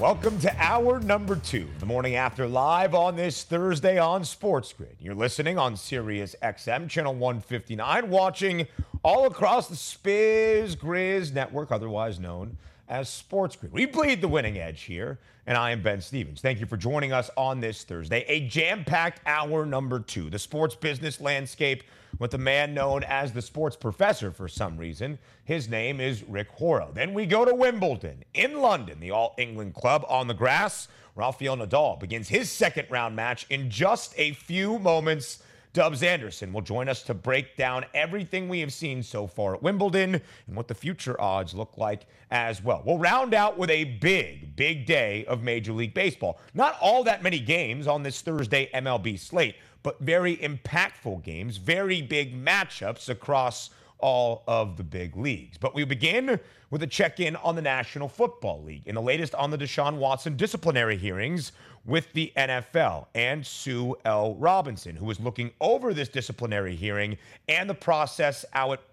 Welcome to hour number two, the morning after live on this Thursday on Sports Grid. You're listening on Sirius XM, channel 159, watching all across the Spiz Grizz network, otherwise known as Sports Grid. We bleed the winning edge here, and I am Ben Stevens. Thank you for joining us on this Thursday, a jam packed hour number two, the sports business landscape with a man known as the sports professor for some reason. His name is Rick Horrow. Then we go to Wimbledon in London, the All England club on the grass. Rafael Nadal begins his second round match in just a few moments. Dubbs Anderson will join us to break down everything we have seen so far at Wimbledon and what the future odds look like as well. We'll round out with a big, big day of Major League Baseball. Not all that many games on this Thursday MLB slate, but very impactful games, very big matchups across all of the big leagues. But we begin with a check in on the National Football League in the latest on the Deshaun Watson disciplinary hearings with the NFL and Sue L. Robinson, who is looking over this disciplinary hearing and the process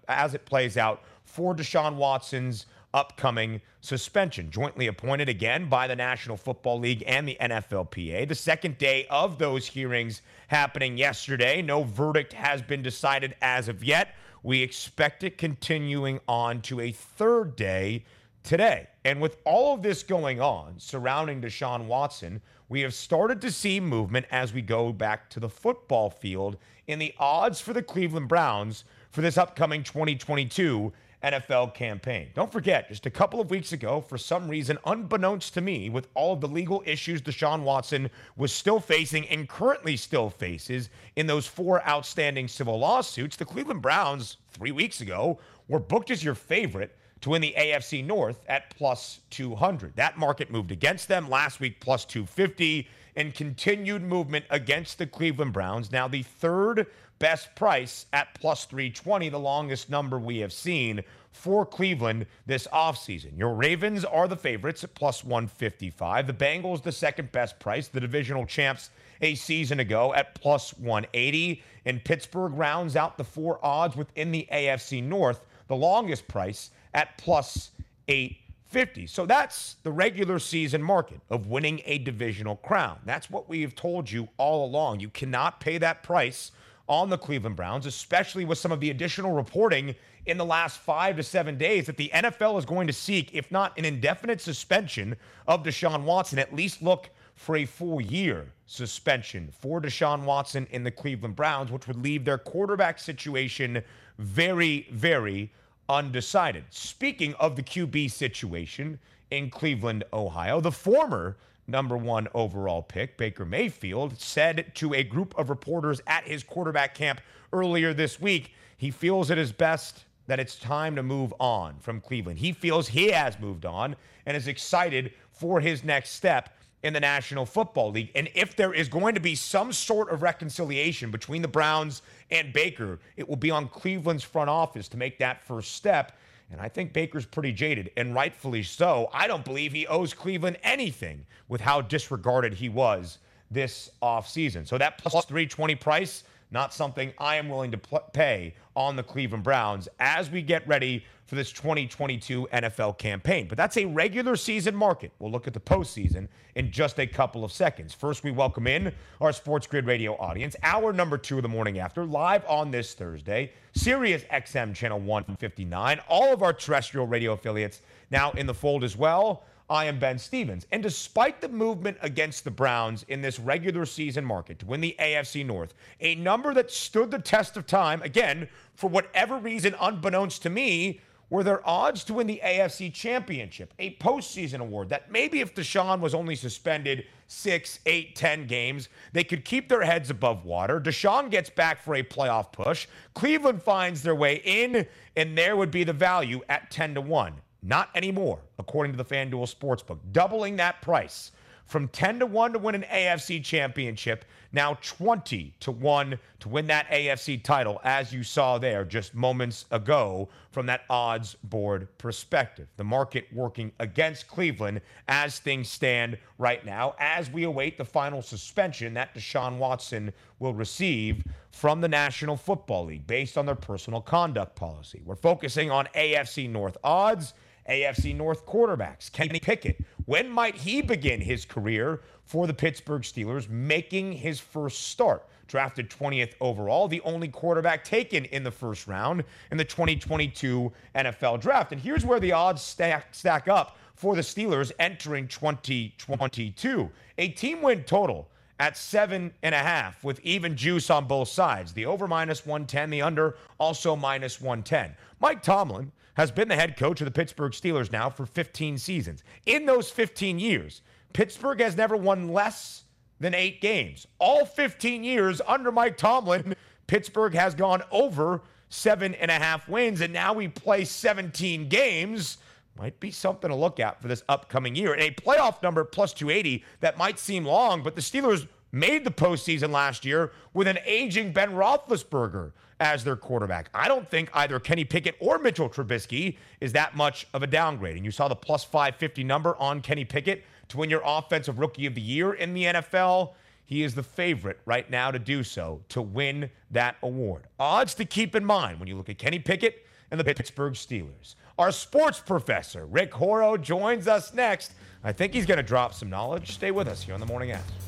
as it plays out for Deshaun Watson's upcoming suspension. Jointly appointed again by the National Football League and the NFLPA. The second day of those hearings happening yesterday. No verdict has been decided as of yet. We expect it continuing on to a third day today. And with all of this going on surrounding Deshaun Watson, we have started to see movement as we go back to the football field in the odds for the Cleveland Browns for this upcoming 2022 NFL campaign. Don't forget, just a couple of weeks ago, for some reason, unbeknownst to me, with all of the legal issues Deshaun Watson was still facing and currently still faces in those four outstanding civil lawsuits, the Cleveland Browns, three weeks ago, were booked as your favorite to win the AFC North at plus 200. That market moved against them last week, plus 250, and continued movement against the Cleveland Browns. Now, the third best price at plus 320, the longest number we have seen for Cleveland this offseason. Your Ravens are the favorites at plus 155. The Bengals, the second best price, the divisional champs a season ago at plus 180. And Pittsburgh rounds out the four odds within the AFC North, the longest price at plus 850. So that's the regular season market of winning a divisional crown. That's what we have told you all along. You cannot pay that price on the Cleveland Browns, especially with some of the additional reporting in the last five to seven days that the NFL is going to seek, if not an indefinite suspension of Deshaun Watson, at least look for a full year suspension for Deshaun Watson in the Cleveland Browns, which would leave their quarterback situation very, very undecided. Speaking of the QB situation in Cleveland, Ohio, the former number one overall pick, Baker Mayfield, said to a group of reporters at his quarterback camp earlier this week he feels it is best that it's time to move on from Cleveland. He feels he has moved on and is excited for his next step in the National Football League. And if there is going to be some sort of reconciliation between the Browns and Baker, it will be on Cleveland's front office to make that first step. And I think Baker's pretty jaded, and rightfully so. I don't believe he owes Cleveland anything with how disregarded he was this offseason. So that plus 320 price, not something I am willing to pay on the Cleveland Browns as we get ready for this 2022 NFL campaign. But that's a regular season market. We'll look at the postseason in just a couple of seconds. First, we welcome in our Sports Grid Radio audience, hour number two of the morning after, live on this Thursday, Sirius XM channel 159, all of our terrestrial radio affiliates now in the fold as well. I am Ben Stevens. And despite the movement against the Browns in this regular season market to win the AFC North, a number that stood the test of time, again, for whatever reason, unbeknownst to me, were their odds to win the AFC Championship, a postseason award that maybe if Deshaun was only suspended six, eight, ten games, they could keep their heads above water. Deshaun gets back for a playoff push. Cleveland finds their way in, and there would be the value at 10 to 1. Not anymore, according to the FanDuel Sportsbook, doubling that price from 10 to 1 to win an AFC championship, now 20 to 1 to win that AFC title, as you saw there just moments ago from that odds board perspective. The market working against Cleveland as things stand right now, as we await the final suspension that Deshaun Watson will receive from the National Football League based on their personal conduct policy. We're focusing on AFC North odds. AFC North quarterbacks. Kenny Pickett, when might he begin his career for the Pittsburgh Steelers, making his first start? Drafted 20th overall, the only quarterback taken in the first round in the 2022 NFL draft. And here's where the odds stack, stack up for the Steelers entering 2022. A team win total at seven and a half with even juice on both sides. The over minus 110, the under also minus 110. Mike Tomlin has been the head coach of the Pittsburgh Steelers now for 15 seasons. In those 15 years, Pittsburgh has never won less than eight games. All 15 years under Mike Tomlin, Pittsburgh has gone over seven and a half wins, and now we play 17 games. Might be something to look at for this upcoming year. And a playoff number plus 280 that might seem long, but the Steelers made the postseason last year with an aging Ben Roethlisberger as their quarterback. I don't think either Kenny Pickett or Mitchell Trubisky is that much of a downgrade. And you saw the plus 550 number on Kenny Pickett to win your Offensive Rookie of the Year in the NFL. He is the favorite right now to do so, to win that award. Odds to keep in mind when you look at Kenny Pickett and the Pittsburgh Steelers. Our sports professor, Rick Horrow, joins us next. I think he's going to drop some knowledge. Stay with us here on the morning after.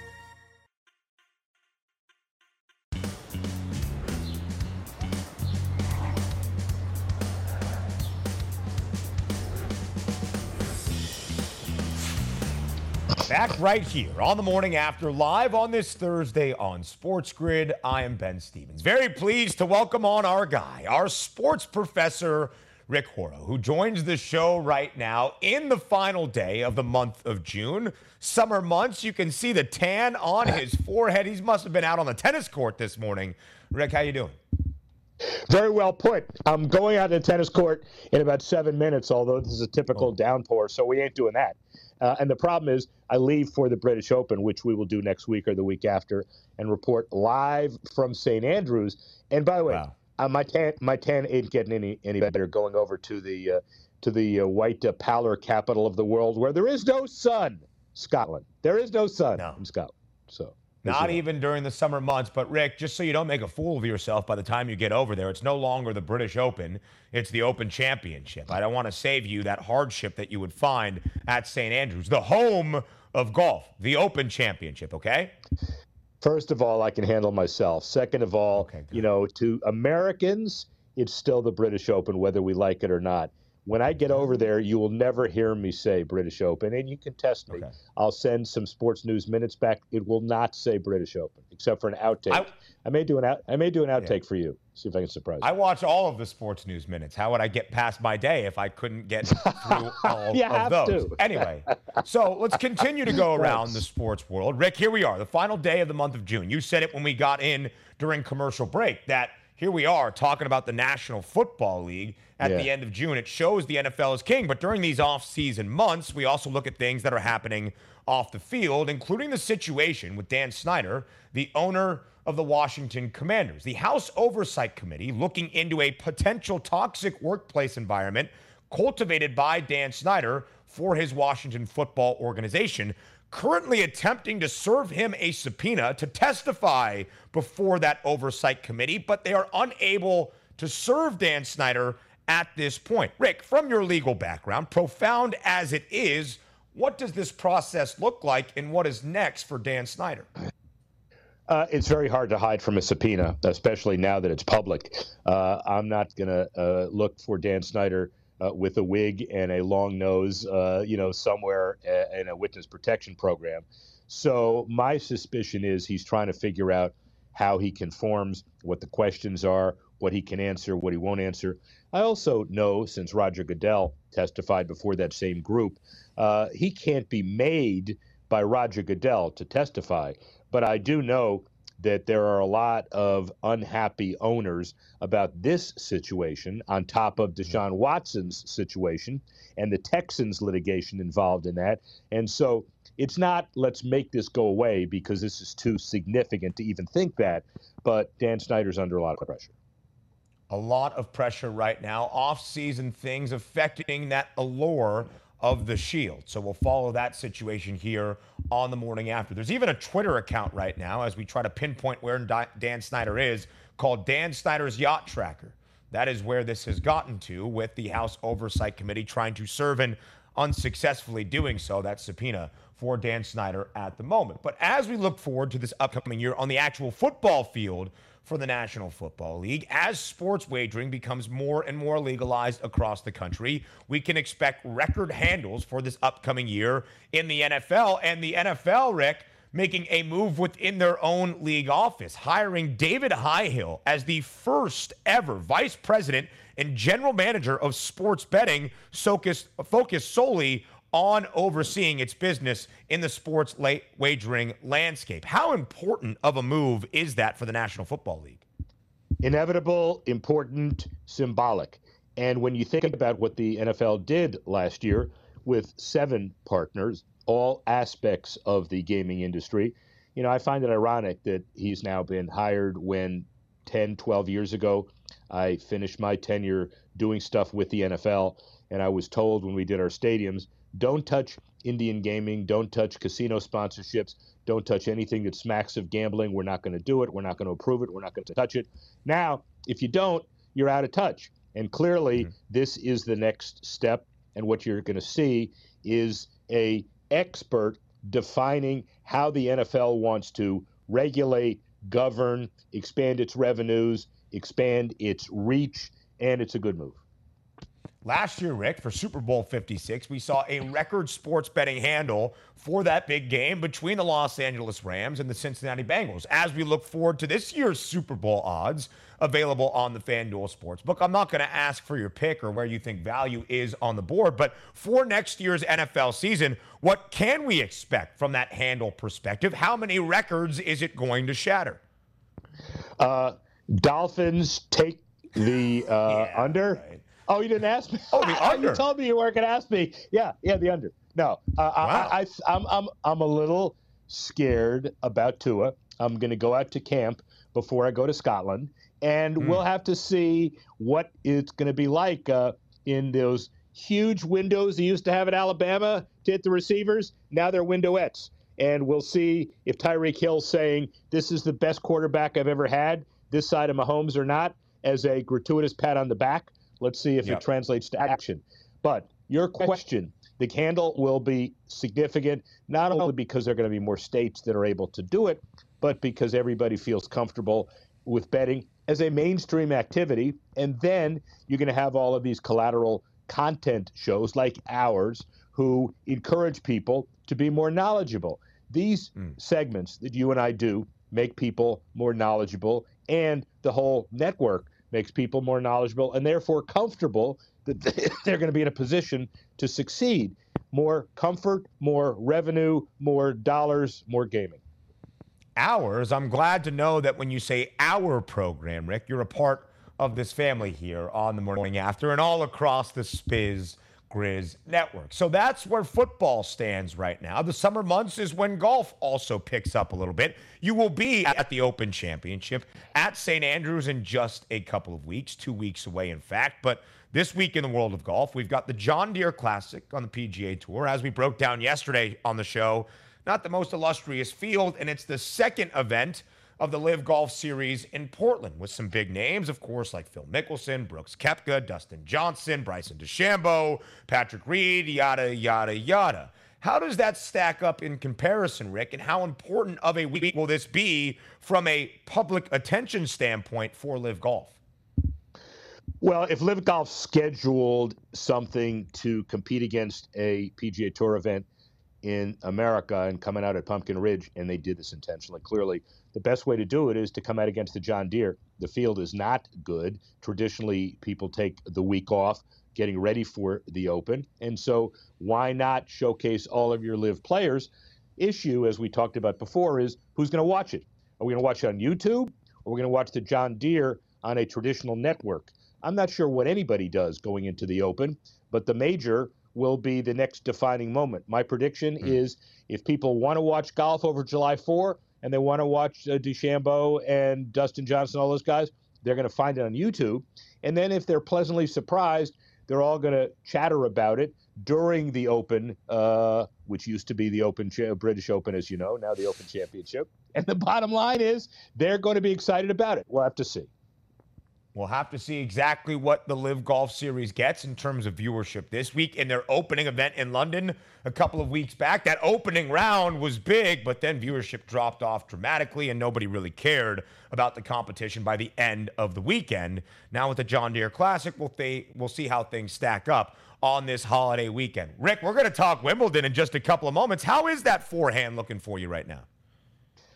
Back right here on the morning after, live on this Thursday on Sports Grid. I am Ben Stevens. Very pleased to welcome on our guy, our sports professor, Rick Horrow, who joins the show right now in the final day of the month of June. Summer months, you can see the tan on his forehead. He must have been out on the tennis court this morning. Rick, how you doing? Very well put. I'm going out to the tennis court in about seven minutes, although this is a typical oh. downpour, so we ain't doing that. Uh, and the problem is, I leave for the British Open, which we will do next week or the week after, and report live from St. Andrews. And by the way, wow. uh, my tan my tan ain't getting any any better. Going over to the uh, to the uh, white uh, pallor capital of the world, where there is no sun, Scotland. There is no sun no. in Scotland. So not even during the summer months. But, Rick, just so you don't make a fool of yourself by the time you get over there, it's no longer the British Open, it's the Open Championship. I don't want to save you that hardship that you would find at St. Andrews, the home of golf, the Open Championship, okay? First of all, I can handle myself. Second of all, okay, you know, to Americans, it's still the British Open, whether we like it or not. When I get over mm-hmm. there, you will never hear me say British Open, and you can test me. Okay. I'll send some sports news minutes back. It will not say British Open, except for an outtake. I, I may do an out. I may do an outtake yeah. for you. See if I can surprise. You. I watch all of the sports news minutes. How would I get past my day if I couldn't get through all of those? To. Anyway, so let's continue to go around the sports world. Rick, here we are, the final day of the month of June. You said it when we got in during commercial break that here we are talking about the National Football League at yeah. the end of June. It shows the NFL is king. But during these off-season months, we also look at things that are happening off the field, including the situation with Dan Snyder, the owner of the Washington Commanders. The House Oversight Committee looking into a potential toxic workplace environment cultivated by Dan Snyder for his Washington football organization currently attempting to serve him a subpoena to testify before that oversight committee, but they are unable to serve Dan Snyder at this point. Rick, from your legal background, profound as it is, what does this process look like and what is next for Dan Snyder? Uh, it's very hard to hide from a subpoena, especially now that it's public. Uh, I'm not going to uh, look for Dan Snyder uh, with a wig and a long nose, uh, you know, somewhere uh, in a witness protection program. So my suspicion is he's trying to figure out how he conforms, what the questions are, what he can answer, what he won't answer. I also know, since Roger Goodell testified before that same group, uh, he can't be made by Roger Goodell to testify. But I do know that there are a lot of unhappy owners about this situation on top of mm-hmm. Deshaun Watson's situation and the Texans litigation involved in that. And so it's not let's make this go away because this is too significant to even think that, but Dan Snyder's under a lot of pressure. A lot of pressure right now, off-season things affecting that allure of the Shield. So we'll follow that situation here on the morning after. There's even a Twitter account right now as we try to pinpoint where Dan Snyder is called Dan Snyder's Yacht Tracker. That is where this has gotten to with the House Oversight Committee trying to serve and unsuccessfully doing so. That subpoena for Dan Snyder at the moment. But as we look forward to this upcoming year on the actual football field, for the National Football League. As sports wagering becomes more and more legalized across the country, we can expect record handles for this upcoming year in the NFL. And the NFL, Rick, making a move within their own league office, hiring David Highhill as the first ever vice president and general manager of sports betting, focused, focused solely on overseeing its business in the sports late wagering landscape. How important of a move is that for the National Football League? Inevitable, important, symbolic. And when you think about what the NFL did last year with seven partners, all aspects of the gaming industry, you know, I find it ironic that he's now been hired when 10, 12 years ago, I finished my tenure doing stuff with the NFL. And I was told when we did our stadiums, don't touch Indian gaming. Don't touch casino sponsorships. Don't touch anything that smacks of gambling. We're not going to do it. We're not going to approve it. We're not going to touch it. Now, if you don't, you're out of touch. And clearly, mm-hmm. this is the next step. And what you're going to see is a expert defining how the NFL wants to regulate, govern, expand its revenues, expand its reach, and it's a good move. Last year, Rick, for Super Bowl 56, we saw a record sports betting handle for that big game between the Los Angeles Rams and the Cincinnati Bengals. As we look forward to this year's Super Bowl odds available on the FanDuel Sportsbook, I'm not going to ask for your pick or where you think value is on the board, but for next year's NFL season, what can we expect from that handle perspective? How many records is it going to shatter? Uh, Dolphins take the uh, yeah, under. Right. Oh, you didn't ask me. Oh, the under. you told me you weren't going to ask me. Yeah, yeah, the under. No, uh, wow. I, I, I'm, I'm, I'm a little scared about Tua. I'm going to go out to camp before I go to Scotland, and mm. we'll have to see what it's going to be like uh, in those huge windows he used to have at Alabama to hit the receivers. Now they're windowettes. And we'll see if Tyreek Hill's saying, This is the best quarterback I've ever had, this side of Mahomes or not, as a gratuitous pat on the back. Let's see if yep. it translates to action. But your question, the handle will be significant, not only because there are going to be more states that are able to do it, but because everybody feels comfortable with betting as a mainstream activity. And then you're going to have all of these collateral content shows like ours who encourage people to be more knowledgeable. These mm. segments that you and I do make people more knowledgeable, and the whole network makes people more knowledgeable and therefore comfortable that they're going to be in a position to succeed. More comfort, more revenue, more dollars, more gaming. Ours, I'm glad to know that when you say our program, Rick, you're a part of this family here on the morning after and all across the Spiz Grizz Network. So that's where football stands right now. The summer months is when golf also picks up a little bit. You will be at the Open Championship at St. Andrews in just a couple of weeks, two weeks away, in fact. But this week in the world of golf, we've got the John Deere Classic on the PGA Tour, as we broke down yesterday on the show. Not the most illustrious field, and it's the second event of the LIV Golf Series in Portland with some big names, of course, like Phil Mickelson, Brooks Koepka, Dustin Johnson, Bryson DeChambeau, Patrick Reed, yada, yada, yada. How does that stack up in comparison, Rick? And how important of a week will this be from a public attention standpoint for LIV Golf? Well, if LIV Golf scheduled something to compete against a PGA Tour event, in America and coming out at Pumpkin Ridge, and they did this intentionally. Clearly, the best way to do it is to come out against the John Deere. The field is not good. Traditionally, people take the week off getting ready for the Open. And so, why not showcase all of your live players? Issue, as we talked about before, is who's going to watch it? Are we going to watch it on YouTube? Or are we going to watch the John Deere on a traditional network? I'm not sure what anybody does going into the Open, but the major will be the next defining moment. My prediction mm. is if people want to watch golf over July 4 and they want to watch uh, DeChambeau and Dustin Johnson, all those guys, they're going to find it on YouTube. And then if they're pleasantly surprised, they're all going to chatter about it during the Open, uh, which used to be the Open Cha- British Open, as you know, now the Open Championship. And the bottom line is they're going to be excited about it. We'll have to see. We'll have to see exactly what the LIV Golf Series gets in terms of viewership this week in their opening event in London a couple of weeks back. That opening round was big, but then viewership dropped off dramatically and nobody really cared about the competition by the end of the weekend. Now with the John Deere Classic, we'll, th- we'll see how things stack up on this holiday weekend. Rick, we're going to talk Wimbledon in just a couple of moments. How is that forehand looking for you right now?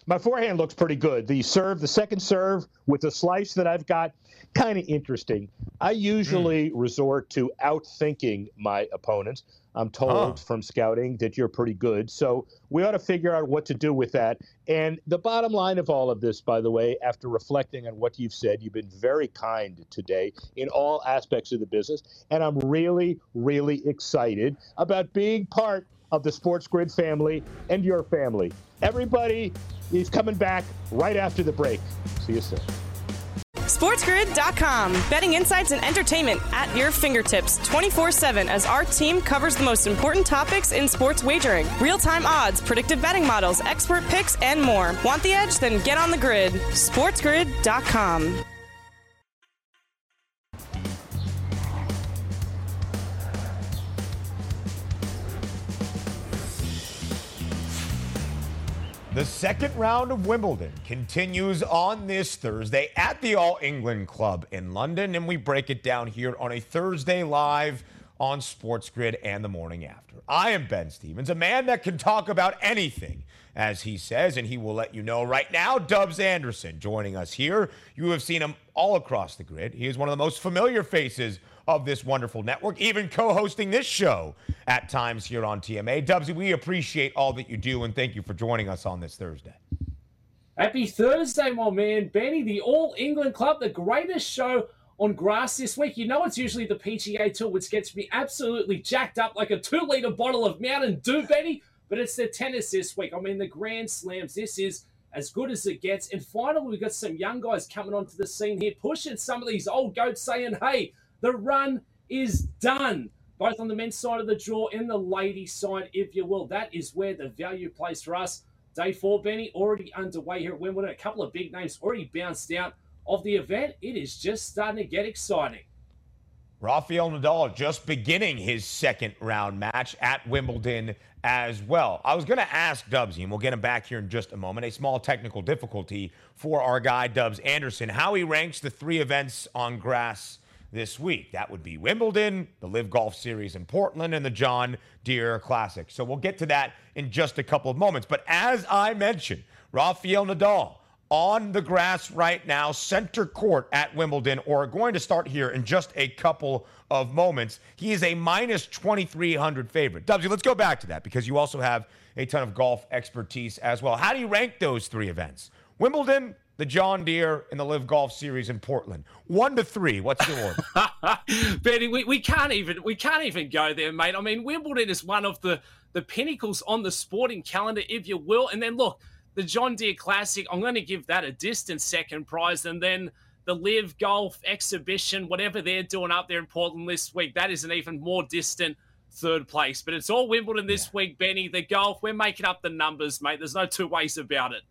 My forehand looks pretty good. The serve, the second serve with the slice that I've got, kind of interesting. I usually mm. resort to outthinking my opponents. I'm told oh. from scouting that you're pretty good. So we ought to figure out what to do with that. And the bottom line of all of this, by the way, after reflecting on what you've said, you've been very kind today in all aspects of the business. And I'm really, really excited about being part of the Sports Grid family and your family. Everybody is coming back right after the break. See you soon. SportsGrid.com. Betting insights and entertainment at your fingertips 24 7 as our team covers the most important topics in sports wagering real time odds, predictive betting models, expert picks, and more. Want the edge? Then get on the grid. SportsGrid.com. The second round of Wimbledon continues on this Thursday at the All England Club in London, and we break it down here on a Thursday live on Sports Grid and the morning after. I am Ben Stevens, a man that can talk about anything, as he says, and he will let you know right now. Dubbs Anderson joining us here. You have seen him all across the grid. He is one of the most familiar faces of this wonderful network, even co hosting this show at times here on TMA. Dubsy, we appreciate all that you do and thank you for joining us on this Thursday. Happy Thursday, my man. Benny, the All England Club, the greatest show on grass this week. You know, it's usually the PGA Tour, which gets me absolutely jacked up like a two liter bottle of Mountain Dew, Benny. But it's the tennis this week. I mean, the Grand Slams. This is as good as it gets. And finally, we've got some young guys coming onto the scene here, pushing some of these old goats, saying, hey, the run is done, both on the men's side of the draw and the ladies' side, if you will. That is where the value plays for us. Day four, Benny, already underway here at Wimbledon. A couple of big names already bounced out of the event. It is just starting to get exciting. Rafael Nadal just beginning his second round match at Wimbledon as well. I was going to ask Dubsy, and we'll get him back here in just a moment, a small technical difficulty for our guy, Dubbs Anderson, how he ranks the three events on grass this week. That would be Wimbledon, the LIV Golf Series in Portland, and the John Deere Classic. So we'll get to that in just a couple of moments. But as I mentioned, Rafael Nadal on the grass right now, center court at Wimbledon, or going to start here in just a couple of moments. He is a minus 2,300 favorite. Dubsy, let's go back to that because you also have a ton of golf expertise as well. How do you rank those three events? Wimbledon, the John Deere and the LIV Golf Series in Portland. One to three. What's your order? Benny, we, we can't even we can't even go there, mate. I mean, Wimbledon is one of the the pinnacles on the sporting calendar, if you will. And then look, the John Deere Classic, I'm going to give that a distant second prize, and then the LIV Golf Exhibition, whatever they're doing up there in Portland this week, that is an even more distant third place. But it's all Wimbledon this yeah. week, Benny. The golf, we're making up the numbers, mate. There's no two ways about it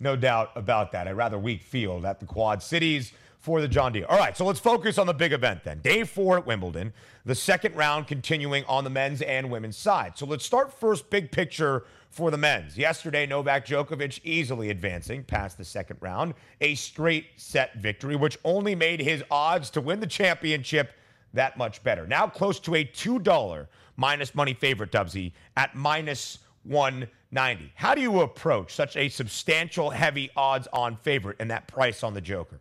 no doubt about that. A rather weak field at the Quad Cities for the John Deere. All right, so let's focus on the big event then. Day four at Wimbledon, the second round continuing on the men's and women's side. So let's start first big picture for the men's. Yesterday, Novak Djokovic easily advancing past the second round, a straight set victory, which only made his odds to win the championship that much better. Now close to a $2 minus money favorite, Dubsy, at minus 190. How do you approach such a substantial, heavy odds on favorite and that price on the Joker?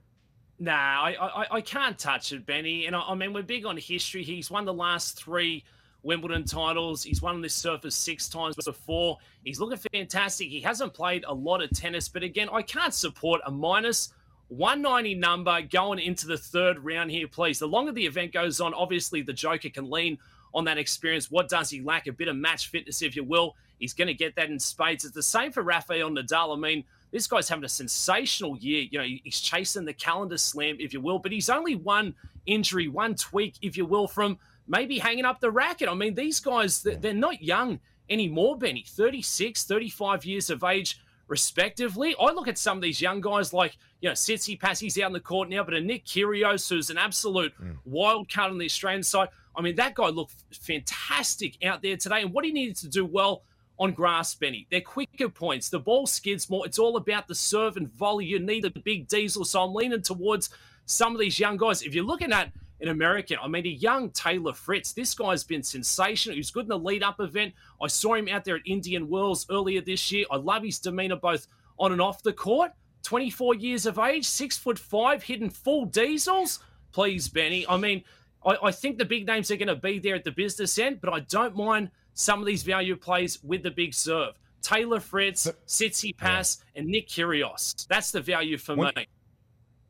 Nah, I, I, I can't touch it, Benny. And I, I, mean, we're big on history. He's won the last three Wimbledon titles. He's won this surface six times before. He's looking fantastic. He hasn't played a lot of tennis, but again, I can't support a minus 190 number going into the third round here, please. The longer the event goes on, obviously the Joker can lean on that experience. What does he lack? A bit of match fitness, if you will. He's going to get that in spades. It's the same for Rafael Nadal. I mean, this guy's having a sensational year. You know, he's chasing the calendar slam, if you will, but he's only one injury, one tweak, if you will, from maybe hanging up the racket. I mean, these guys, they're not young anymore, Benny. 36, 35 years of age, respectively. I look at some of these young guys like, you know, Tsitsipas, he's out in the court now, but a Nick Kyrgios, who's an absolute mm. wild card on the Australian side. I mean, that guy looked fantastic out there today. And what he needed to do well on grass, Benny, they're quicker points. The ball skids more. It's all about the serve and volley. You need a big diesel. So I'm leaning towards some of these young guys. If you're looking at an American. I mean, a young Taylor Fritz. This guy's been sensational. He was good in the lead up event. I saw him out there at Indian Wells earlier this year. I love his demeanor both on and off the court. 24 years of age, six foot five, hitting full diesels. Please, Benny. I mean, I, I think the big names are going to be there at the business end, but I don't mind some of these value plays with the big serve. Taylor Fritz, Tsitsipas, yeah. and Nick Kyrgios. That's the value for when, me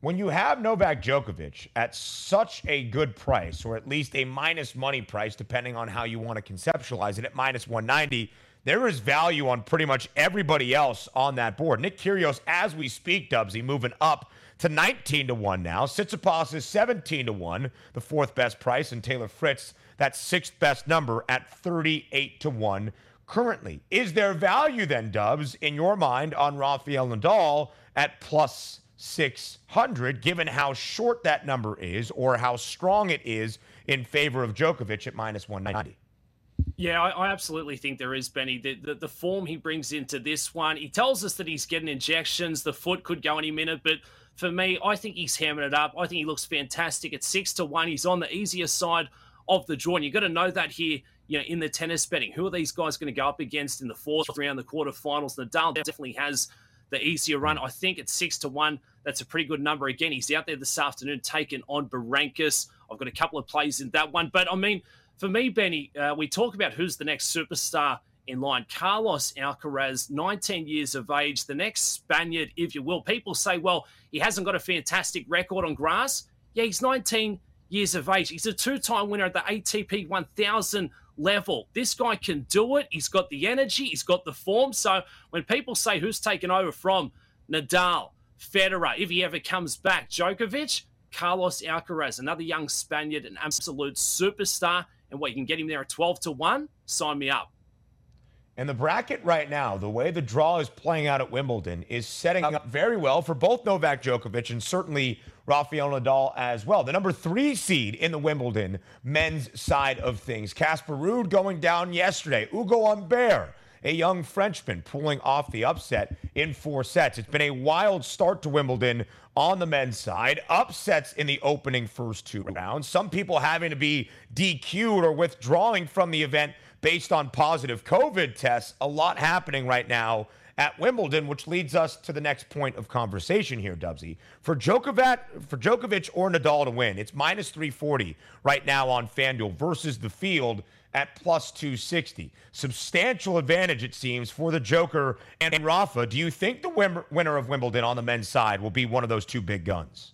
when you have Novak Djokovic at such a good price, or at least a minus money price, depending on how you want to conceptualize it, at minus 190, there is value on pretty much everybody else on that board. Nick Kyrgios, as we speak, Dubsy, moving up to 19 to 1 now. Tsitsipas is 17 to 1, the fourth best price, and Taylor Fritz, that sixth best number at 38 to 1 currently. Is there value then, Dubbs, in your mind on Rafael Nadal at plus 600, given how short that number is or how strong it is in favor of Djokovic at minus 190. Yeah, I, I, absolutely think there is, Benny. The, the, the, form he brings into this one, he tells us that he's getting injections. The foot could go any minute, but for me, I think he's hammering it up. I think he looks fantastic at six to one. He's on the easier side of the draw, and you've got to know that here. You know, in the tennis betting, who are these guys going to go up against in the fourth round, the quarterfinals? Nadal definitely has the easier run. I think it's six to one. That's a pretty good number. Again, he's out there this afternoon taking on Berankis. I've got a couple of plays in that one. But I mean, for me, Benny, uh, we talk about who's the next superstar in line. Carlos Alcaraz, 19 years of age, the next Spaniard, if you will. People say, well, he hasn't got a fantastic record on grass. Yeah, he's 19 years of age. He's a two time winner at the ATP 1000 level. This guy can do it. He's got the energy, he's got the form. So when people say who's taken over from Nadal, Federer, if he ever comes back, Djokovic, Carlos Alcaraz, another young Spaniard, an absolute superstar. And what you can get him there at 12 to 1, sign me up. And the bracket right now, the way the draw is playing out at Wimbledon, is setting up very well for both Novak Djokovic and certainly Rafael Nadal as well. The number three seed in the Wimbledon men's side of things. Casper Ruud going down yesterday. Ugo Humbert, a young Frenchman, pulling off the upset in four sets. It's been a wild start to Wimbledon on the men's side. Upsets in the opening first two rounds. Some people having to be DQ'd or withdrawing from the event based on positive COVID tests. A lot happening right now at Wimbledon, which leads us to the next point of conversation here, Dubsy. For Djokovic, for Djokovic or Nadal to win, it's minus 340 right now on FanDuel versus the field at plus 260. Substantial advantage, it seems, for the Joker and Rafa. Do you think the winner of Wimbledon on the men's side will be one of those two big guns?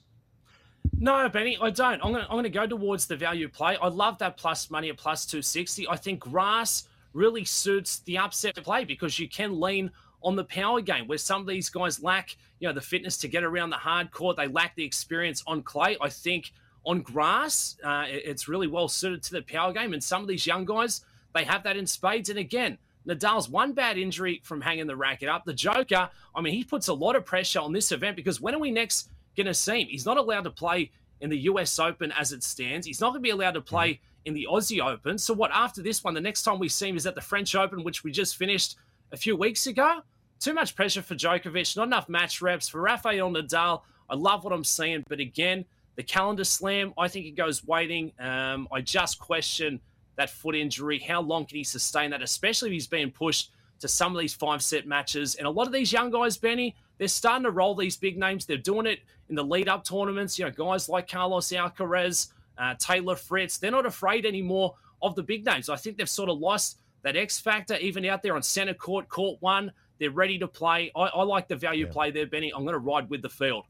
No, Benny, I don't. I'm going to I'm going to go towards the value play. I love that plus money at plus 260. I think grass really suits the upset to play because you can lean on the power game where some of these guys lack, you know, the fitness to get around the hard court. They lack the experience on clay. I think on grass, uh, it's really well suited to the power game. And some of these young guys, they have that in spades. And again, Nadal's one bad injury from hanging the racket up. The Joker, I mean, he puts a lot of pressure on this event because when are we next going to see him? He's not allowed to play in the US Open as it stands. He's not going to be allowed to play in the Aussie Open. So, what after this one, the next time we see him is at the French Open, which we just finished a few weeks ago? Too much pressure for Djokovic, not enough match reps for Rafael Nadal. I love what I'm seeing, but again, the calendar slam, I think it goes waiting. Um, I just question that foot injury. How long can he sustain that, especially if he's being pushed to some of these five set matches? And a lot of these young guys, Benny, they're starting to roll these big names. They're doing it in the lead up tournaments. You know, guys like Carlos Alcaraz, uh, Taylor Fritz, they're not afraid anymore of the big names. I think they've sort of lost that X factor, even out there on center court, court one. They're ready to play. I, I like the value yeah. play there, Benny. I'm going to ride with the field.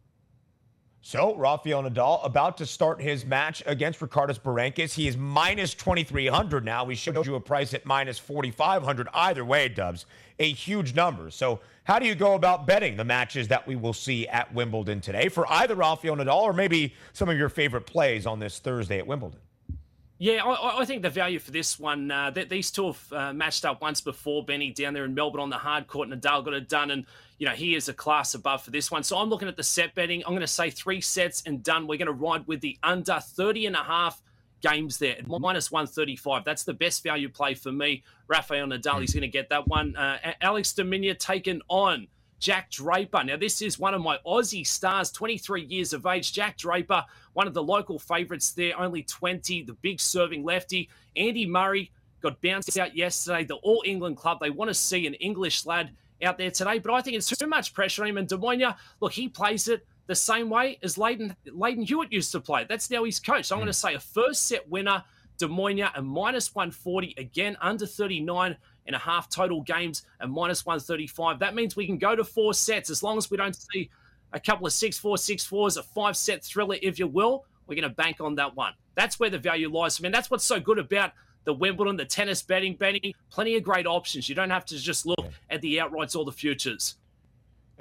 So, Rafael Nadal about to start his match against Ricardas Berankis. He is minus 2,300 now. We showed you a price at minus 4,500. Either way, Dubbs, a huge number. So, how do you go about betting the matches that we will see at Wimbledon today for either Rafael Nadal or maybe some of your favorite plays on this Thursday at Wimbledon? Yeah, I, I, think the value for this one, uh, that these two have uh, matched up once before, Benny, down there in Melbourne on the hard court. Nadal got it done, and, you know, he is a class above for this one. So I'm looking at the set betting. I'm going to say three sets and done. We're going to ride with the under 30 and a half games there, minus 135. That's the best value play for me. Rafael Nadal, he's going to get that one. Uh, Alex de Minaur taken on Jack Draper. Now, this is one of my Aussie stars, 23 years of age. Jack Draper, one of the local favourites there, only 20, the big serving lefty. Andy Murray got bounced out yesterday. The All England club, they want to see an English lad out there today, but I think it's too much pressure on him. And De Minaur, look, he plays it the same way as Lleyton, Lleyton Hewitt used to play. That's now his coach. So I'm going to hmm. say a first set winner, De Minaur, and minus 140, again, under 39 and a half total games and minus 135. That means we can go to four sets as long as we don't see a couple of six four six fours, a five set thriller, if you will. We're going to bank on that one. That's where the value lies. I mean, that's what's so good about the Wimbledon, the tennis betting, betting. Plenty of great options. You don't have to just look at the outrights or the futures.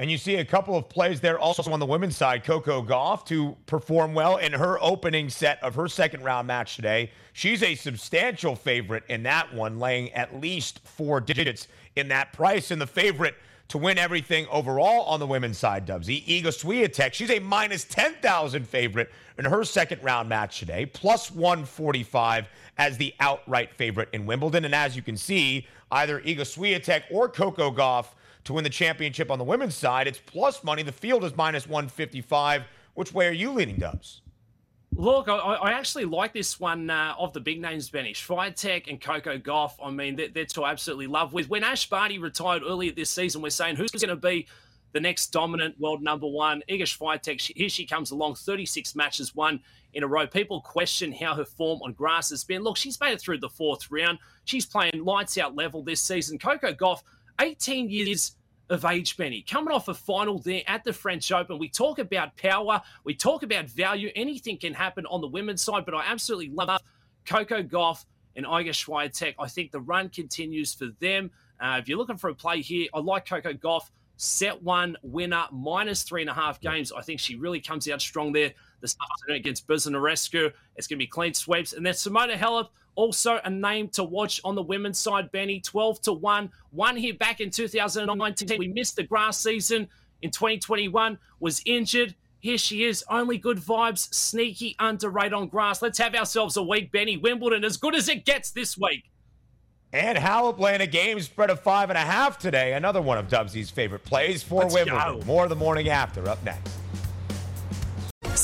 And you see a couple of plays there also on the women's side. Coco Gauff to perform well in her opening set of her second round match today. She's a substantial favorite in that one, laying at least four digits in that price. And the favorite to win everything overall on the women's side, Dubsy, Iga Swiatek. She's a minus 10,000 favorite in her second round match today, plus 145 as the outright favorite in Wimbledon. And as you can see, either Iga Swiatek or Coco Gauff to win the championship on the women's side. It's plus money. The field is minus 155. Which way are you leaning, Dubbs? Look, I, I, actually like this one uh, of the big names, Benny. Swiatek and Coco Gauff. I mean, they're, they're to absolutely love with. When Ash Barty retired earlier this season, we're saying who's going to be the next dominant world number one. Swiatek, she, here she comes along, 36 matches won in a row. People question how her form on grass has been. Look, she's made it through the fourth round. She's playing lights out level this season. Coco Gauff, 18 years of age, Benny. Coming off a final there at the French Open, we talk about power, we talk about value. Anything can happen on the women's side, but I absolutely love Coco Gauff and Iga Swiatek. I think the run continues for them. Uh, if you're looking for a play here, I like Coco Gauff. Set one winner, minus three and a half games. I think she really comes out strong there this afternoon against Buzarnescu. It's going to be clean sweeps. And then Simona Halep, also a name to watch on the women's side, Benny. 12 to 1. Won here back in 2019. We missed the grass season in 2021, was injured. Here she is. Only good vibes. Sneaky underrated on grass. Let's have ourselves a week, Benny. Wimbledon, as good as it gets this week. And playing a game spread of five and a half today. Another one of Dubsy's favorite plays for Let's Wimbledon. Go. More the morning after up next.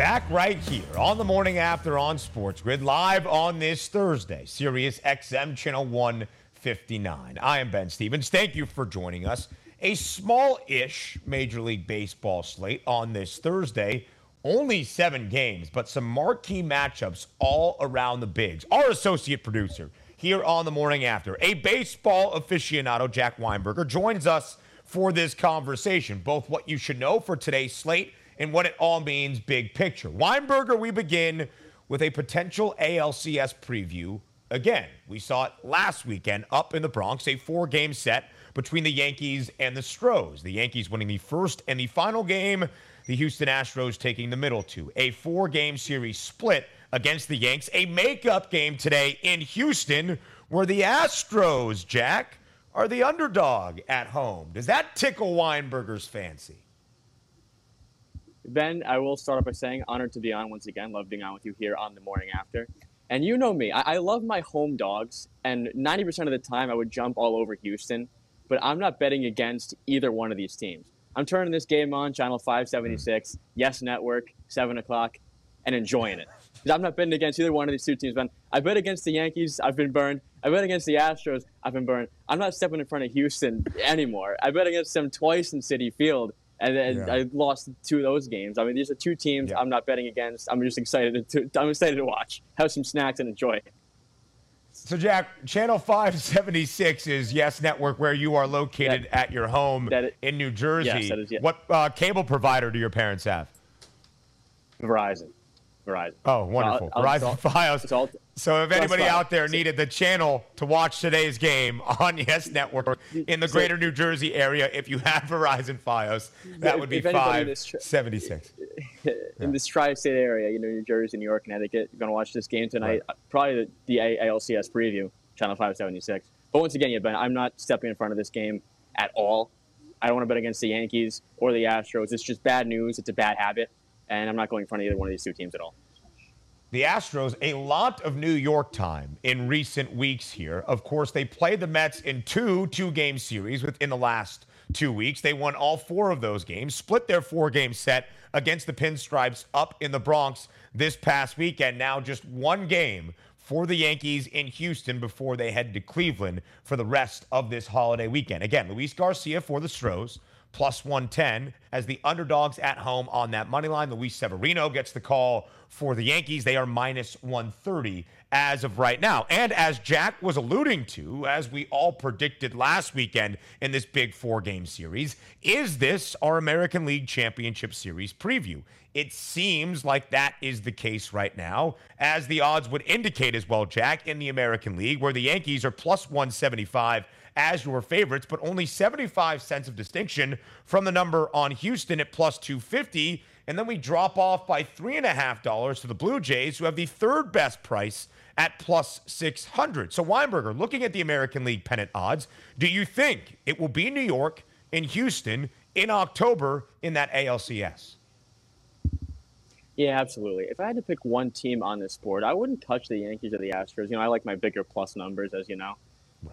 Back right here on the morning after on Sports Grid, live on this Thursday, Sirius XM Channel 159. I am Ben Stevens. Thank you for joining us. A small ish Major League Baseball slate on this Thursday. Only seven games, but some marquee matchups all around the bigs. Our associate producer here on the morning after, a baseball aficionado, Jack Weinberger, joins us for this conversation. Both what you should know for today's slate and what it all means big picture. Weinberger, we begin with a potential ALCS preview. Again, we saw it last weekend up in the Bronx, a four game set between the Yankees and the Stros. The Yankees winning the first and the final game, the Houston Astros taking the middle two. A four game series split against the Yanks. A makeup game today in Houston where the Astros, Jack, are the underdog at home. Does that tickle Weinberger's fancy? Ben, I will start off by saying, honored to be on once again. Love being on with you here on the morning after. And you know me, I, I love my home dogs, and 90% of the time I would jump all over Houston, but I'm not betting against either one of these teams. I'm turning this game on, channel 576, mm-hmm. Yes Network, 7 o'clock, and enjoying it. Because I'm not betting against either one of these two teams, Ben. I bet against the Yankees, I've been burned. I bet against the Astros, I've been burned. I'm not stepping in front of Houston anymore. I bet against them twice in Citi Field, and, then Yeah. I lost two of those games. I mean, these are two teams Yeah. I'm not betting against. I'm just excited to. I'm excited to watch, have some snacks, and enjoy. So, Jack, Channel 576 is Yes Network, where you are located at your home that in New Jersey. Yes, that is-. What uh, cable provider do your parents have? Verizon, Verizon. Oh, wonderful. I'll- Verizon Fios. So, if anybody out there needed the channel to watch today's game on Yes Network in the greater New Jersey area, if you have Verizon Fios, that would be if anybody in this 576. in this tri-state area, you know, New Jersey, New York, Connecticut, you're going to watch this game tonight. Uh, Probably the, the ALCS preview, Channel 576. But once again, yeah, Ben, I'm not stepping in front of this game at all. I don't want to bet against the Yankees or the Astros. It's just bad news. It's a bad habit, and I'm not going in front of either one of these two teams at all. The Astros, a lot of New York time in recent weeks here. Of course, they played the Mets in two two game series within the last two weeks. They won all four of those games, split their four game set against the Pinstripes up in the Bronx this past weekend. Now, just one game for the Yankees in Houston before they head to Cleveland for the rest of this holiday weekend. Again, Luis Garcia for the Stros plus 110 as the underdogs at home on that money line. Luis Severino gets the call for the Yankees. They are minus 130 as of right now. And as Jack was alluding to, as we all predicted last weekend in this big four game series, is this our American League Championship Series preview? It seems like that is the case right now, as the odds would indicate as well, Jack, in the American League, where the Yankees are plus 175 as your favorites, but only 75 cents of distinction from the number on Houston at plus 250. And then we drop off by $3.5 to the Blue Jays, who have the third best price at plus 600. So, Weinberger, looking at the American League pennant odds, do you think it will be New York in Houston in October in that ALCS? Yeah, absolutely. If I had to pick one team on this board, I wouldn't touch the Yankees or the Astros. You know, I like my bigger plus numbers, as you know.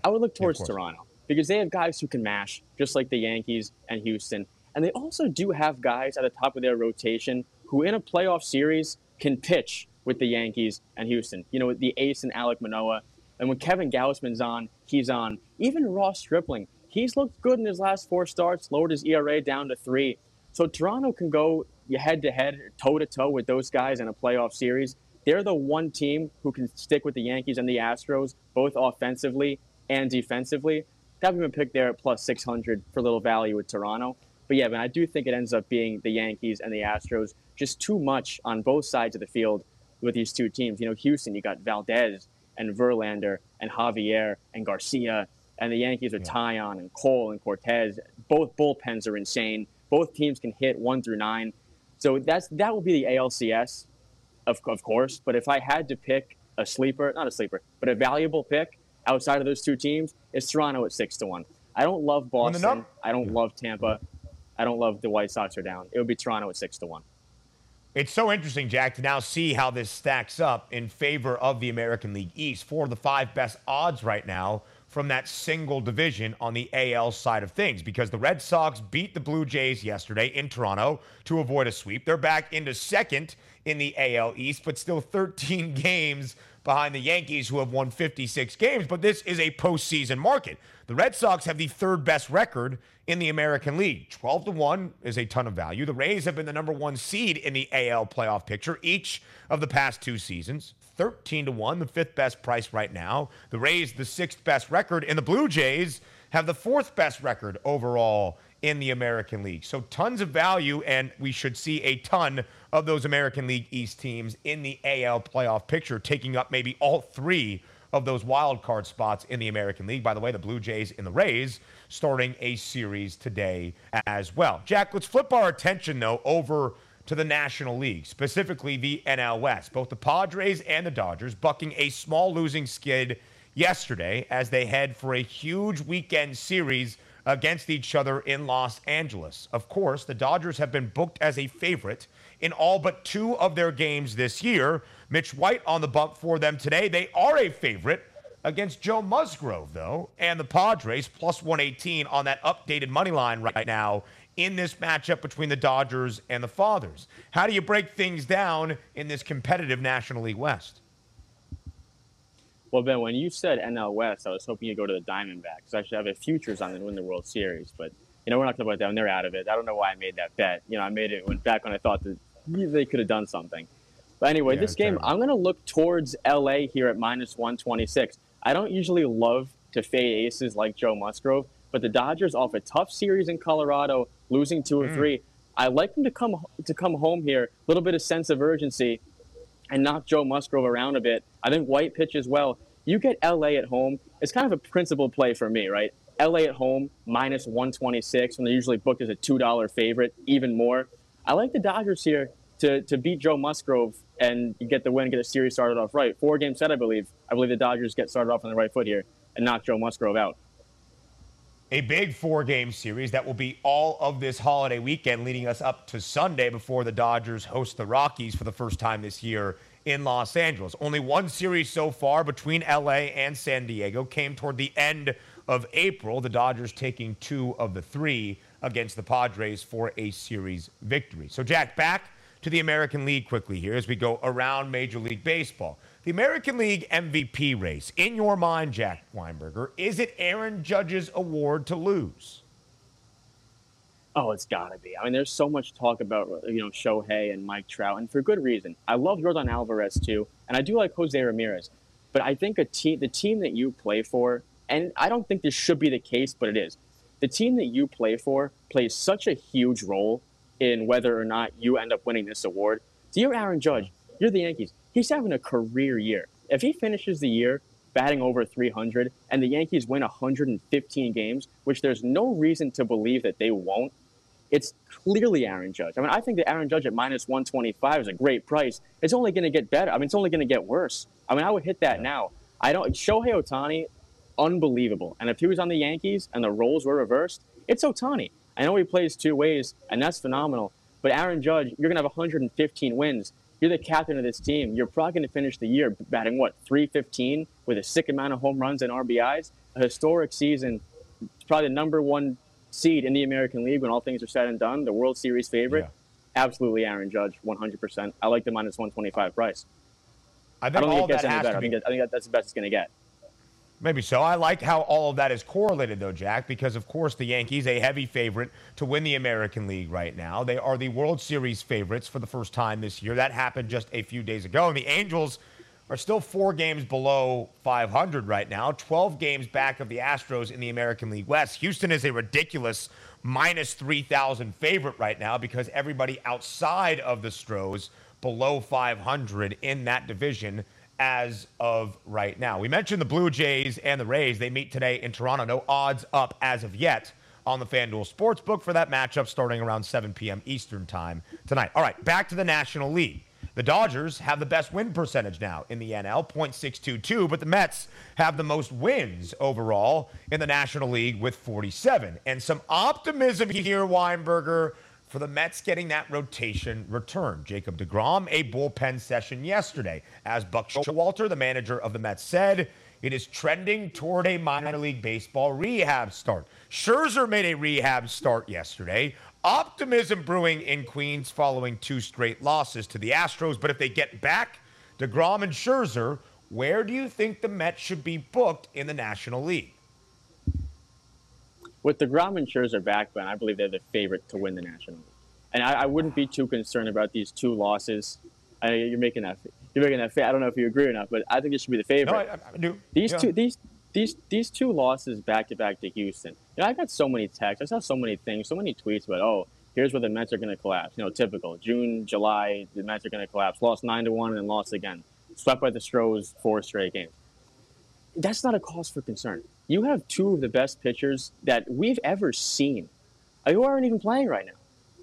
I would look towards course. Toronto because they have guys who can mash, just like the Yankees and Houston. And they also do have guys at the top of their rotation who, in a playoff series, can pitch with the Yankees and Houston. You know, the ace and Alek Manoah. And when Kevin Gausman's on, he's on. Even Ross Stripling, he's looked good in his last four starts, lowered his ERA down to three. So Toronto can go head to head, toe to toe with those guys in a playoff series. They're the one team who can stick with the Yankees and the Astros, both offensively and defensively. That would be a pick there at plus 600 for little value with Toronto. But yeah, man, I do think it ends up being the Yankees and the Astros. Just too much on both sides of the field with these two teams. You know, Houston, you got Valdez and Verlander and Javier and Garcia, and the Yankees are Taillon and Cole and Cortes. Both bullpens are insane. Both teams can hit one through nine. So that's that will be the ALCS, of, of course. But if I had to pick a sleeper, not a sleeper, but a valuable pick outside of those two teams, it's Toronto at six to one. I don't love Boston. I don't love Tampa. I don't love the White Sox are down. It would be Toronto at six to one. It's so interesting, Jack, to now see how this stacks up in favor of the American League East. Four of the five best odds right now from that single division on the AL side of things because the Red Sox beat the Blue Jays yesterday in Toronto to avoid a sweep. They're back into second in the AL East, but still 13 games behind the Yankees, who have won 56 games. But this is a postseason market. The Red Sox have the third best record in the American League. 12 to 1 is a ton of value. The Rays have been the number one seed in the AL playoff picture each of the past two seasons. 13 to 1, the fifth best price right now. The Rays, the sixth best record, and the Blue Jays have the fourth best record overall in the American League. So tons of value, and we should see a ton of those American League East teams in the AL playoff picture, taking up maybe all three of those wild card spots in the American League. By the way, the Blue Jays and the Rays starting a series today as well. Jack, let's flip our attention though over to the National League, specifically the NL West. Both the Padres and the Dodgers bucking a small losing skid yesterday as they head for a huge weekend series against each other in Los Angeles. Of course, the Dodgers have been booked as a favorite in all but two of their games this year. Mitch White on the bump for them today. They are a favorite against Joe Musgrove, though, and the Padres plus 118 on that updated money line right now in this matchup between the Dodgers and the Fathers. How do you break things down in this competitive National League West? Well, Ben, when you said NL West, I was hoping you'd go to the Diamondbacks. because I should have a futures on them to win the World Series, but you know we're not talking about them. They're out of it. I don't know why I made that bet. You know, I made it went back when I thought that they could have done something. But anyway, yeah, this game, terrible. I'm going to look towards LA here at minus 126. I don't usually love to fade aces like Joe Musgrove, but the Dodgers off a tough series in Colorado, losing two or mm. three. I like them to come to come home here, a little bit of sense of urgency, and knock Joe Musgrove around a bit. I think White pitches well. You get LA at home. It's kind of a principal play for me, right? LA at home minus 126 when they're usually booked as a two dollar favorite, even more. I like the Dodgers here to to beat Joe Musgrove and get the win, get the series started off right. Four game set, I believe. I believe the Dodgers get started off on the right foot here and knock Joe Musgrove out. A big four game series that will be all of this holiday weekend, leading us up to Sunday before the Dodgers host the Rockies for the first time this year in Los Angeles. Only one series so far between LA and San Diego came toward the end of April, the Dodgers taking two of the three against the Padres for a series victory. So, Jack, back to the American League quickly here as we go around Major League Baseball. The American League MVP race, in your mind, Jack Weinberger, is it Aaron Judge's award to lose? Oh, it's got to be. I mean, there's so much talk about you know Shohei and Mike Trout, and for good reason. I love Yordan Alvarez too, and I do like Jose Ramirez. But I think a the team that you play for, and I don't think this should be the case, but it is. The team that you play for plays such a huge role in whether or not you end up winning this award. You're Aaron Judge, you're the Yankees. He's having a career year. If he finishes the year batting over 300 and the Yankees win 115 games, which there's no reason to believe that they won't, it's clearly Aaron Judge. I mean, I think that Aaron Judge at minus 125 is a great price. It's only going to get better. I mean, it's only going to get worse. I mean, I would hit that now. I don't. Shohei Ohtani, unbelievable. And if he was on the Yankees and the roles were reversed, it's Ohtani. I know he plays two ways, and that's phenomenal. But Aaron Judge, you're going to have 115 wins. You're the captain of this team. You're probably going to finish the year batting, what, 315 with a sick amount of home runs and RBIs? A historic season. Probably the number one seed in the American League when all things are said and done. The World Series favorite. Yeah. Absolutely Aaron Judge, 100%. I like the minus 125 price. I, think I don't think it gets any better. I think, I think that's the best it's going to get. Maybe so. I like how all of that is correlated, though, Jack, because of course the Yankees, a heavy favorite to win the American League right now. They are the World Series favorites for the first time this year. That happened just a few days ago. And the Angels are still four games below 500 right now, 12 games back of the Astros in the American League West. Houston is a ridiculous minus 3,000 favorite right now because everybody outside of the Stros below 500 in that division as of right now. We mentioned the Blue Jays and the Rays. They meet today in Toronto. No odds up as of yet on the FanDuel Sportsbook for that matchup starting around 7 p.m. Eastern Time tonight. All right, back to the National League. The Dodgers have the best win percentage now in the NL, 0.622, but the Mets have the most wins overall in the National League with 47. And some optimism here, Weinberger, for the Mets getting that rotation return. Jacob DeGrom, a bullpen session yesterday. As Buck Showalter, the manager of the Mets, said, it is trending toward a minor league baseball rehab start. Scherzer made a rehab start yesterday. Optimism brewing in Queens following two straight losses to the Astros. But if they get back DeGrom and Scherzer, where do you think the Mets should be booked in the National League? With deGrom and Scherzer back, Ben, I believe they're the favorite to win the National League. And I, I wouldn't be too concerned about these two losses. I, you're making that. You're making that. I don't know if you agree or not, but I think it should be the favorite. No, I, I do. These yeah. two. These these these two losses back to back to Houston. You know, I got so many texts. I saw so many things, so many tweets about oh, here's where the Mets are going to collapse. You know, typical June, July, the Mets are going to collapse. Lost nine to one and then lost again. Swept by the Stros four straight games. That's not a cause for concern you have two of the best pitchers that we've ever seen uh, who aren't even playing right now.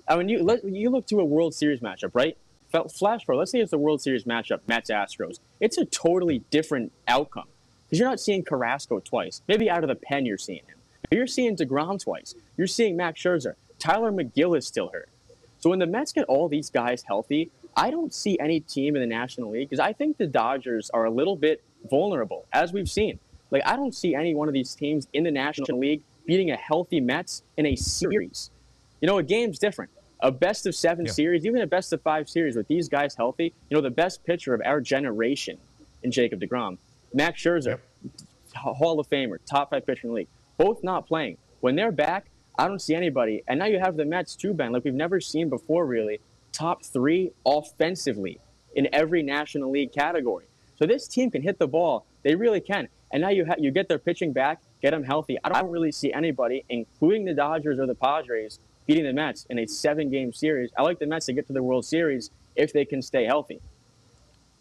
I mean, you let, you look to a World Series matchup, right? Flash forward. Let's say it's a World Series matchup, Mets Astros. It's a totally different outcome because you're not seeing Carrasco twice. Maybe out of the pen you're seeing him. But you're seeing DeGrom twice. You're seeing Max Scherzer. Tyler Megill is still hurt. So when the Mets get all these guys healthy, I don't see any team in the National League because I think the Dodgers are a little bit vulnerable, as we've seen. Like I don't see any one of these teams in the National League beating a healthy Mets in a series. You know, a game's different. A best of seven yeah. series, even a best of five series with these guys healthy. You know, the best pitcher of our generation in Jacob DeGrom, Max Scherzer, yep. Hall of Famer, top five pitcher in the league, both not playing. When they're back, I don't see anybody. And now you have the Mets too, Ben, like we've never seen before, really. Top three offensively in every National League category. So this team can hit the ball. They really can. And now you ha- you get their pitching back, get them healthy. I don't really see anybody, including the Dodgers or the Padres, beating the Mets in a seven-game series. I like the Mets to get to the World Series if they can stay healthy.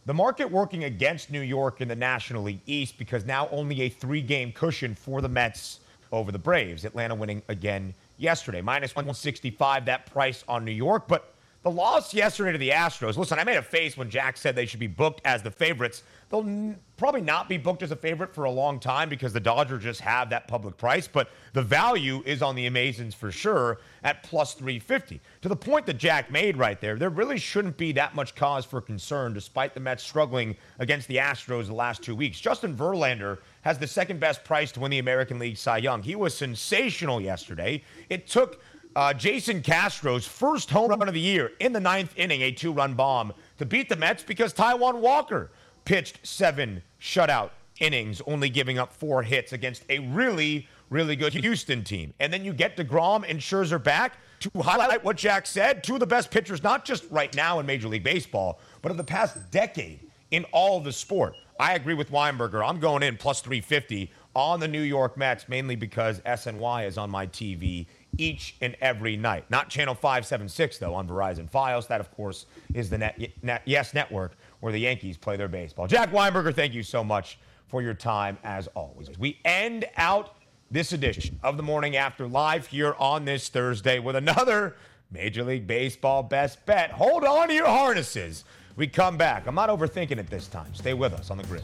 The market working against New York in the National League East because now only a three-game cushion for the Mets over the Braves. Atlanta winning again yesterday, minus 165 that price on New York, but the loss yesterday to the Astros. Listen, I made a face when Jack said they should be booked as the favorites. They'll n- probably not be booked as a favorite for a long time because the Dodgers just have that public price, but the value is on the Amazins for sure at plus 350. To the point that Jack made right there, there really shouldn't be that much cause for concern despite the Mets struggling against the Astros the last two weeks. Justin Verlander has the second best price to win the American League Cy Young. He was sensational yesterday. It took uh, Jason Castro's first home run of the year in the ninth inning, a two run bomb to beat the Mets because Taijuan Walker pitched seven shutout innings, only giving up four hits against a really, really good Houston team. And then you get DeGrom and Scherzer back to highlight what Jack said. Two of the best pitchers, not just right now in Major League Baseball, but of the past decade in all the sport. I agree with Weinberger. I'm going in plus 350 on the New York Mets, mainly because SNY is on my TV each and every night. Not channel 576, though, on Verizon Fios. That, of course, is the net, net, Yes Network where the Yankees play their baseball. Jack Weinberger, thank you so much for your time, as always. We end out this edition of the Morning After Live here on this Thursday with another Major League Baseball best bet. Hold on to your harnesses. We come back. I'm not overthinking it this time. Stay with us on the grid.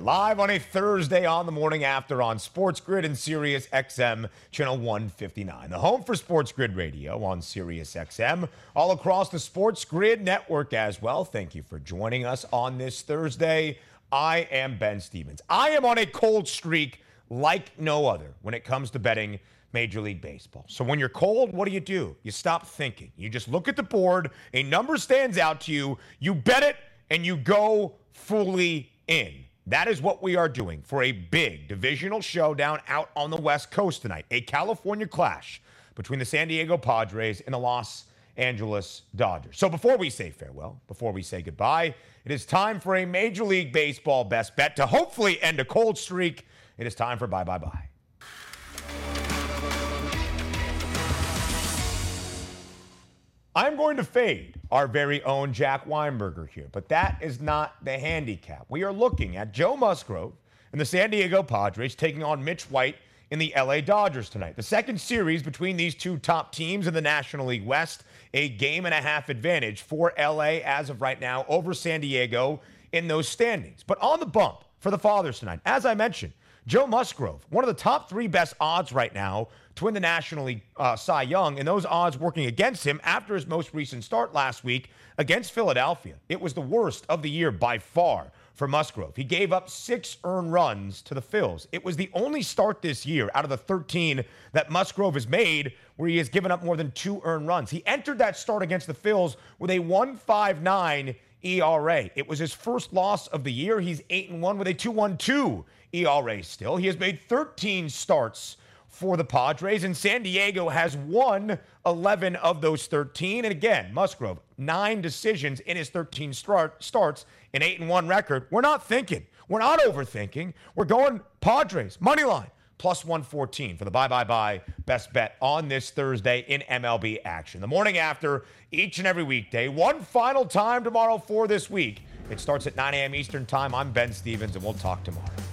live on a Thursday on the morning after on Sports Grid and Sirius XM channel 159, the home for Sports Grid Radio on Sirius XM, all across the Sports Grid network as well. Thank you for joining us on this Thursday. I am Ben Stevens. I am on a cold streak like no other when it comes to betting Major League Baseball. So when you're cold, what do you do? You stop thinking. You just look at the board, a number stands out to you, you bet it, and you go fully in. That is what we are doing for a big divisional showdown out on the West Coast tonight. A California clash between the San Diego Padres and the Los Angeles Dodgers. So before we say farewell, before we say goodbye, it is time for a Major League Baseball best bet to hopefully end a cold streak. It is time for bye bye bye. I'm going to fade our very own Jack Weinberger here, but that is not the handicap. We are looking at Joe Musgrove and the San Diego Padres taking on Mitch White in the LA Dodgers tonight. The second series between these two top teams in the National League West, a game and a half advantage for LA as of right now over San Diego in those standings. But on the bump for the Fathers tonight, as I mentioned, Joe Musgrove, one of the top three best odds right now to win the National League uh, Cy Young, and those odds working against him after his most recent start last week against Philadelphia. It was the worst of the year by far for Musgrove. He gave up six earned runs to the Phils. It was the only start this year out of the 13 that Musgrove has made where he has given up more than two earned runs. He entered that start against the Phils with a 159 ERA. It was his first loss of the year. He's 8 and 1 with a 212 ERA still. He has made 13 starts for the Padres, and San Diego has won 11 of those 13. And again, Musgrove, nine decisions in his 13 start, starts, an 8 and 1 record. We're not thinking. We're not overthinking. We're going Padres, money line, plus 114 for the bye bye bye best bet on this Thursday in MLB action. The morning after, each and every weekday, one final time tomorrow for this week. It starts at 9 a.m. Eastern Time. I'm Ben Stevens, and we'll talk tomorrow.